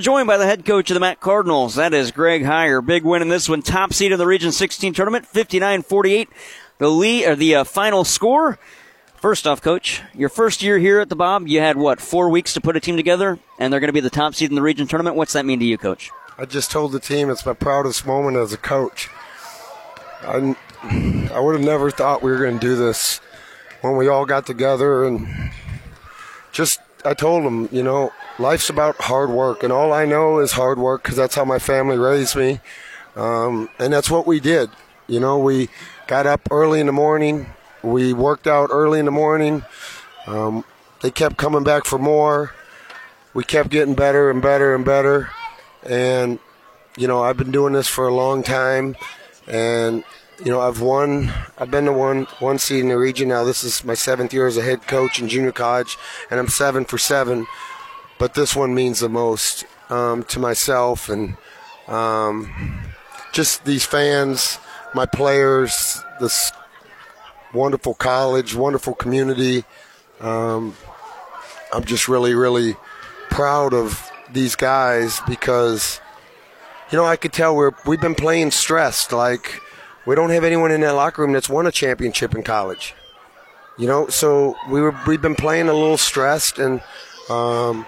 Joined by the head coach of the Mac Cardinals, that is Greg Heiar. Big win in this one, top seed in the Region 16 tournament, 59-48. The lead or the uh, final score. First off, coach, your first year here at the Bob, you had what four weeks to put a team together, and they're going to be the top seed in the region tournament. What's that mean to you, coach? I just told the team it's my proudest moment as a coach. I, I would have never thought we were going to do this when we all got together and just I told them, you know, life's about hard work, and all I know is hard work because that's how my family raised me, um, and that's what we did. You know, we got up early in the morning, we worked out early in the morning. Um, they kept coming back for more. We kept getting better and better and better, and you know, I've been doing this for a long time, and you know, I've won. I've been to one one seed in the region now. This is my seventh year as a head coach in junior college, and I'm seven for seven. But this one means the most um, to myself and um, just these fans, my players, this wonderful college, wonderful community. Um, I'm just really, really proud of these guys because, you know, I could tell we're we've been playing stressed, like we don't have anyone in that locker room that's won a championship in college. You know, so we were we've been playing a little stressed, and um,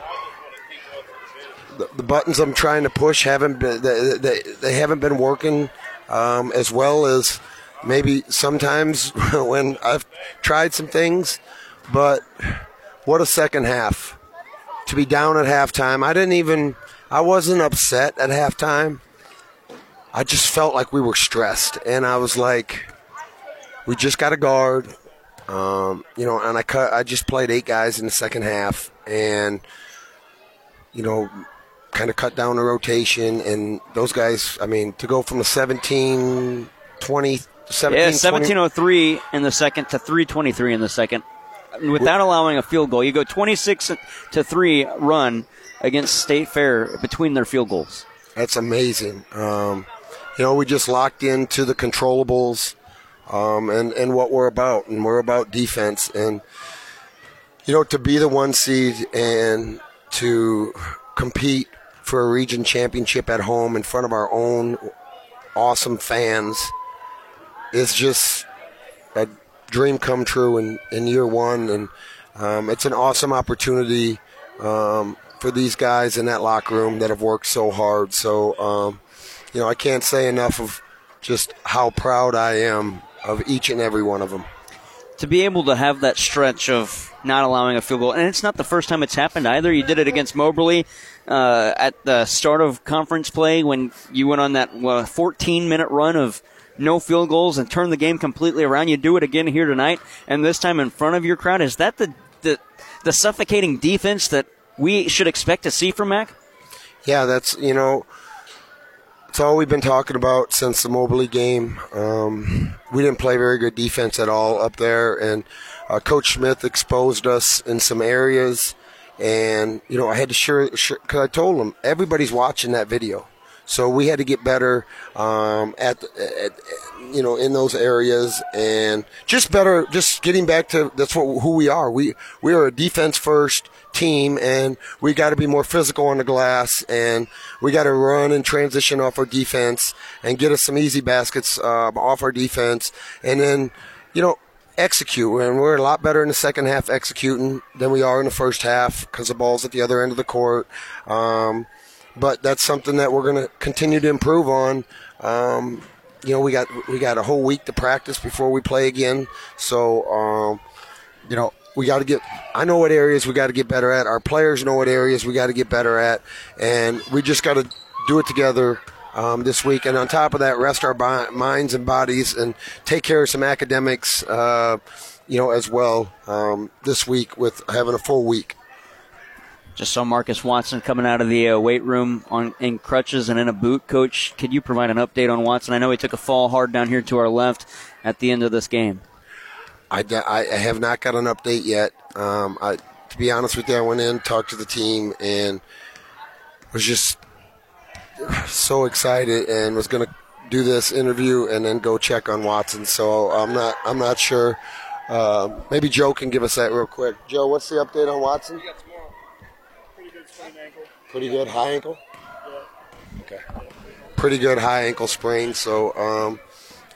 the, the, buttons I'm trying to push haven't been they, they, they haven't been working um, as well as maybe sometimes when I've tried some things. But what a second half to be down at halftime. I didn't even I wasn't upset at halftime. I just felt like we were stressed, and I was like, we just got a guard, um, you know, and I cut. I just played eight guys in the second half, and you know, kind of cut down the rotation, and those guys. I mean, to go from a 17, 20, 17, yeah, 1703 in the second to 323 in the second, without allowing a field goal. You go 26 to three run against State Fair between their field goals. That's amazing. Um, you know, we just locked into the controllables um, and, and what we're about. And we're about defense. And, you know, to be the one seed and to compete for a region championship at home in front of our own awesome fans is just a dream come true in, in year one. And um, it's an awesome opportunity um, for these guys in that locker room that have worked so hard. So, um, you know, I can't say enough of just how proud I am of each and every one of them. To be able to have that stretch of not allowing a field goal, and it's not the first time it's happened either. You did it against Moberly uh, at the start of conference play when you went on that 14 minute run of no field goals and turned the game completely around. You do it again here tonight, and this time in front of your crowd. Is that the the, the suffocating defense that we should expect to see from Mac? Yeah, that's you know it's all we've been talking about since the Moberly game. Um, we didn't play very good defense at all up there, and uh, Coach Smith exposed us in some areas. And you know, I had to share because I told them, everybody's watching that video, so we had to get better um, at, at, you know in those areas and just better, just getting back to that's what who we are. We we are a defense first team, and we got to be more physical on the glass, and we got to run and transition off our defense and get us some easy baskets uh, off our defense, and then you know execute. And we're a lot better in the second half executing than we are in the first half because the ball's at the other end of the court. Um, but that's something that we're going to continue to improve on. Um, you know, we got we got a whole week to practice before we play again. So, um, you know, we got to get. I know what areas we got to get better at. Our players know what areas we got to get better at, and we just got to do it together. Um, this week, and on top of that, rest our bi- minds and bodies, and take care of some academics, uh, you know, as well um, this week with having a full week. Just saw Marcus Watson coming out of the uh, weight room on in crutches and in a boot. Coach, could you provide an update on Watson? I know he took a fall hard down here to our left at the end of this game. I, I have not got an update yet. Um, I, to be honest with you, I went in, talked to the team, and was just so excited and was going to do this interview and then go check on Watson. So I'm not I'm not sure. Uh, maybe Joe can give us that real quick. Joe, what's the update on Watson? Pretty good sprained ankle. Pretty good high ankle. Okay. Pretty good high ankle sprain. So, um,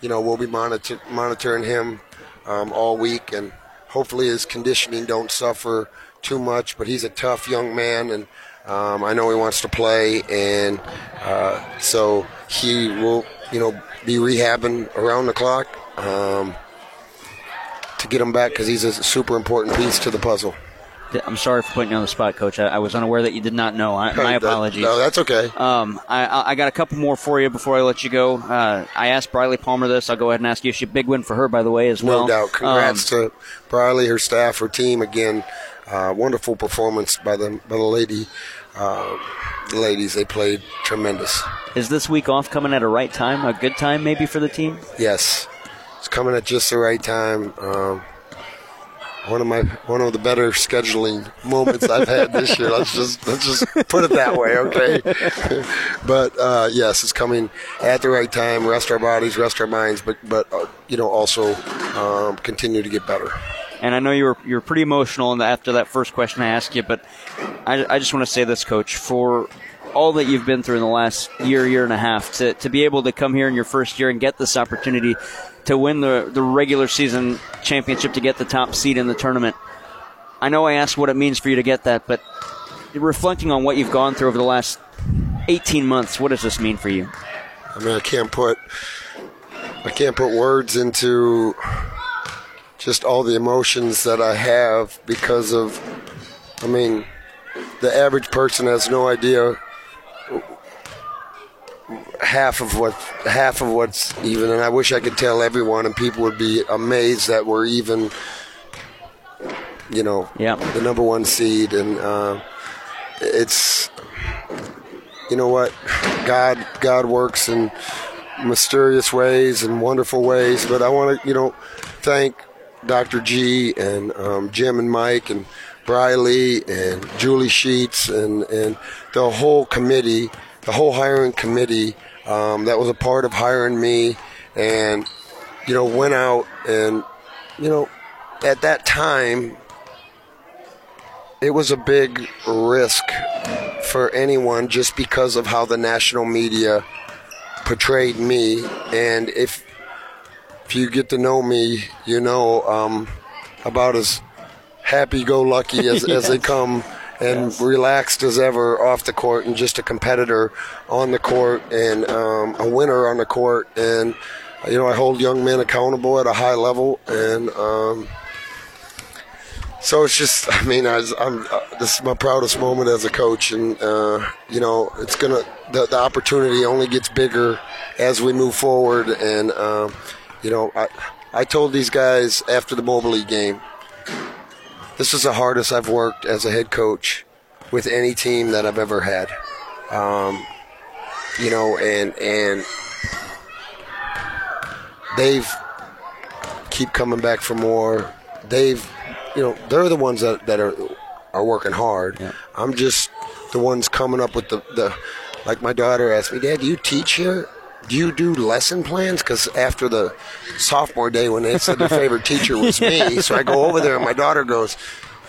you know, we'll be monitor- monitoring him um, all week, and hopefully his conditioning don't suffer too much. But he's a tough young man, and um, I know he wants to play, and uh, so he will, you know, be rehabbing around the clock um, to get him back because he's a super important piece to the puzzle. I'm sorry for putting you on the spot, Coach. I, I was unaware that you did not know. I, my apologies. no, that's okay. Um, I, I got a couple more for you before I let you go. Uh, I asked Briley Palmer this. I'll go ahead and ask you. She big win for her, by the way, as well. No doubt. Congrats Um, to Briley, her staff, her team. Again, uh, wonderful performance by the by the lady. Uh, the ladies, they played tremendous. is this week off coming at a right time? A good time, maybe, for the team? Yes, it's coming at just the right time. Um, one of my one of the better scheduling moments I've had this year. Let's just let's just put it that way, okay? but uh, yes, it's coming at the right time. Rest our bodies, rest our minds, but but uh, you know also um, continue to get better. And I know you were you were pretty emotional after that first question I asked you, but I, I just want to say this, Coach, for all that you've been through in the last year, year and a half, to, to be able to come here in your first year and get this opportunity to win the, the regular season championship, to get the top seed in the tournament. I know I asked what it means for you to get that, but reflecting on what you've gone through over the last 18 months, what does this mean for you? I mean, I can't put I can't put words into just all the emotions that I have because of. I mean, the average person has no idea half of what half of what's even, and I wish I could tell everyone, and people would be amazed that we're even. You know, Yeah. the number one seed, and uh, it's you know what god god works in mysterious ways and wonderful ways but i want to you know thank dr g and um, jim and mike and briley and julie sheets and and the whole committee the whole hiring committee um, that was a part of hiring me and you know went out and you know at that time it was a big risk for anyone just because of how the national media portrayed me. And if if you get to know me, you know um, about as happy-go-lucky as, as they come and relaxed as ever off the court and just a competitor on the court and um, a winner on the court. And, you know, I hold young men accountable at a high level. And, um, so it's just, I mean, I I'm, uh, this is my proudest moment as a coach, and uh, you know, it's gonna the, the opportunity only gets bigger as we move forward. And um, you know, I I told these guys after the Moberly game, this is the hardest I've worked as a head coach with any team that I've ever had. Um, you know, and and they've keep coming back for more. They've, you know, they're the ones that, that are are working hard. I'm just the ones coming up with the, the like my daughter asked me, Dad, do you teach here? Do you do lesson plans? Because after the sophomore day, when they said their favorite teacher was me, so I go over there and my daughter goes,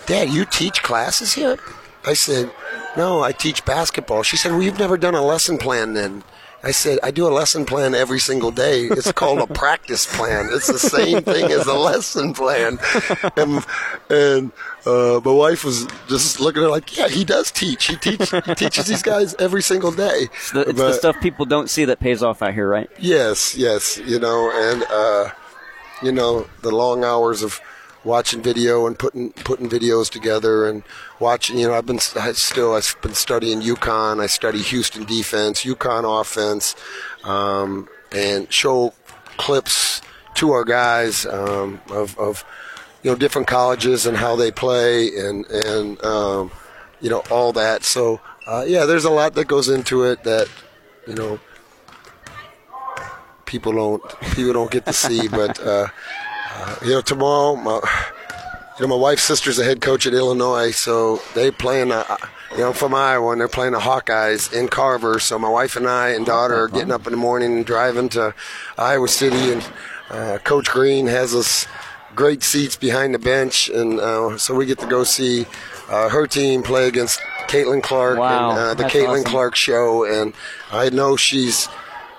Dad, you teach classes here? I said, No, I teach basketball. She said, Well, you've never done a lesson plan then. I said, I do a lesson plan every single day. It's called a practice plan. It's the same thing as a lesson plan. And, and uh, my wife was just looking at her like, yeah, he does teach. He, teach, he teaches these guys every single day. It's, the, it's the stuff people don't see that pays off out here, right? Yes, yes, you know, and uh, you know the long hours of watching video and putting putting videos together and watching. You know, I've been I still I've been studying UConn. I study Houston defense, UConn offense, um, and show clips to our guys um, of, of you know different colleges and how they play and and um, you know all that. So uh, yeah, there's a lot that goes into it that you know people don't people don't get to see. but uh, uh, you know, tomorrow, my, you know, my wife's sister's a head coach at Illinois, so they playing. Uh, you know, I'm from Iowa, and they're playing the Hawkeyes in Carver. So my wife and I and daughter are getting up in the morning and driving to Iowa City, and uh, Coach Green has us great seats behind the bench, and uh, so we get to go see uh, her team play against Caitlin Clark Wow, and uh, the Caitlin awesome. Clark show, and I know she's.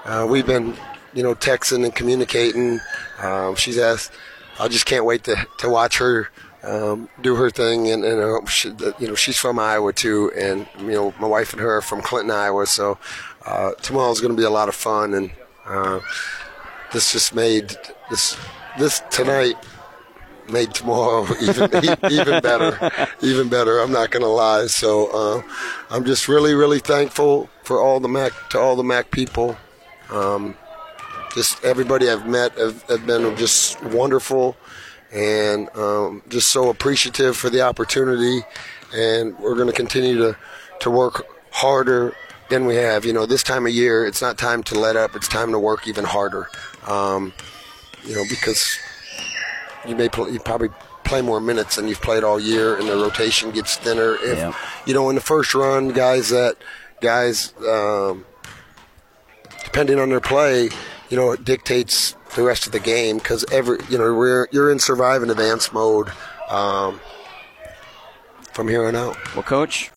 Uh, we've been, you know, texting and communicating. Um, she's asked. I just can't wait to to watch her um, do her thing, and, and uh, she, you know, she's from Iowa too, and you know, my wife and her are from Clinton, Iowa. So uh, tomorrow's going to be a lot of fun, and uh, this just made this this tonight made tomorrow even even better, even better. I'm not going to lie. So uh, I'm just really really thankful for all the Mac to all the Mac people. Um, just everybody I've met have, have been just wonderful, and um, just so appreciative for the opportunity. And we're going to continue to to work harder than we have. You know, this time of year, it's not time to let up. It's time to work even harder. Um, you know, because you may play, you probably play more minutes than you've played all year, and the rotation gets thinner. If Yeah. you know, in the first run, guys that guys, um, depending on their play, you know, it dictates the rest of the game because every you know we're you're in survive and advance mode um, from here on out. Well, Coach,